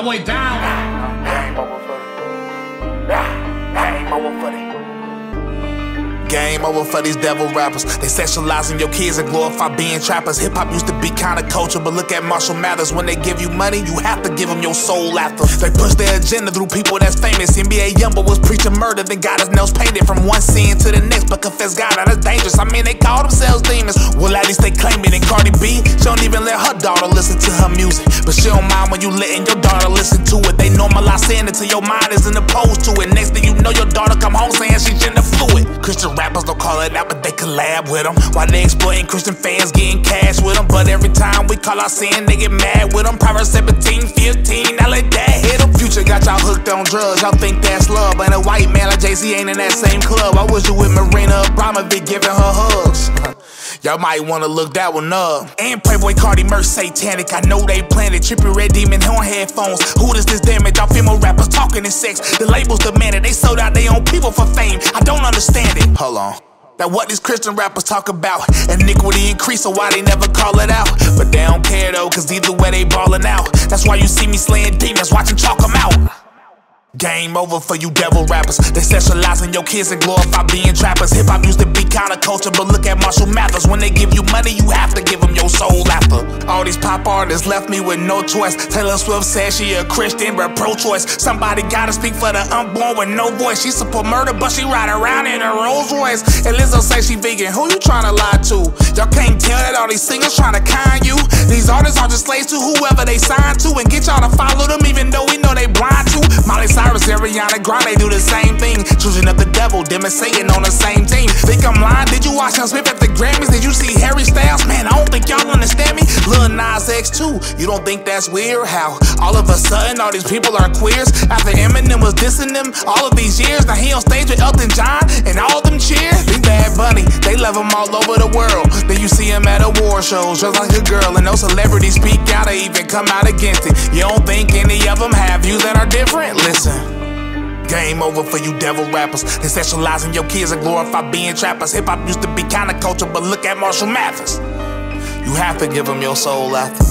Double it down. For. Game over for these devil rappers. They sexualizing your kids and glorify being trappers. Hip hop used to be kinda culture, but look at Marshall Mathers. When they give you money, you have to give them your soul after. They push their agenda through people that's famous. NBA Youngboy was preaching murder, then got his nails painted from one sin to the next. But confess God, that's dangerous. I mean, they call themselves demons. Well, at least they claim it. And Cardi B, she don't even let her daughter listen to her music. But she don't mind when you letting your daughter listen to it. They normalize saying it till your mind isn't opposed to it. Next thing you know, your daughter come home saying she gender. Christian rappers don't call it out, but they collab with them. While they exploiting Christian fans, getting cash with them. But every time we call out sin, they get mad with them. Proverbs 17, 15, now let that hit them. Future got y'all hooked on drugs, y'all think that's love. But a white man like Jay Z ain't in that same club. I wish you with Marina Abramovic giving her hugs. Y'all might wanna look that one up. And Playboi Carti Merch satanic. I know they planted. Trippie Redd Demon horn headphones. Who does this damage? Our female rappers talking in sex. The labels demanded. They sold out their own people for fame. I don't understand it. On. That what these Christian rappers talk about. Iniquity increase, so why they never call it out? But they don't care though, cause either way they ballin' out. That's why you see me slaying demons, watching chalk them out. Game over for you devil rappers. They sexualizing your kids and glorify being trappers. Hip hop used to counterculture, but look at Marshall Mathers. When they give you money, you have to give them your soul after. All these pop artists left me with no choice. Taylor Swift says she a Christian, but pro choice. Somebody gotta speak for the unborn with no voice. She support murder, but she ride around in a Rolls Royce. And Lizzo say she vegan. Who you trying to lie to? Y'all can't tell that all these singers trying to con you. These artists are just slaves to whoever they sign to. And get y'all to follow them, even though Miley Cyrus, Ariana Grande do the same thing. Choosing up the devil, Satan on the same team. Think I'm lying? Did you watch Sam Smith at the Grammys? Did you see Harry Styles? Man, I don't think y'all understand me. Lil Nas X too. You don't think that's weird? How all of a sudden all these people are queers? After Eminem was dissing them all of these years, now he on stage with Elton John and all them cheer. Big Bad Bunny, they love him all over the world. See him at award shows, dressed like a girl, and no celebrities speak out or even come out against it. You don't think any of them have views that are different? Listen. Game over for you devil rappers. They sexualizing your kids and glorify being trappers. Hip hop used to be counterculture, but look at Marshall Mathers. You have to give them your soul after.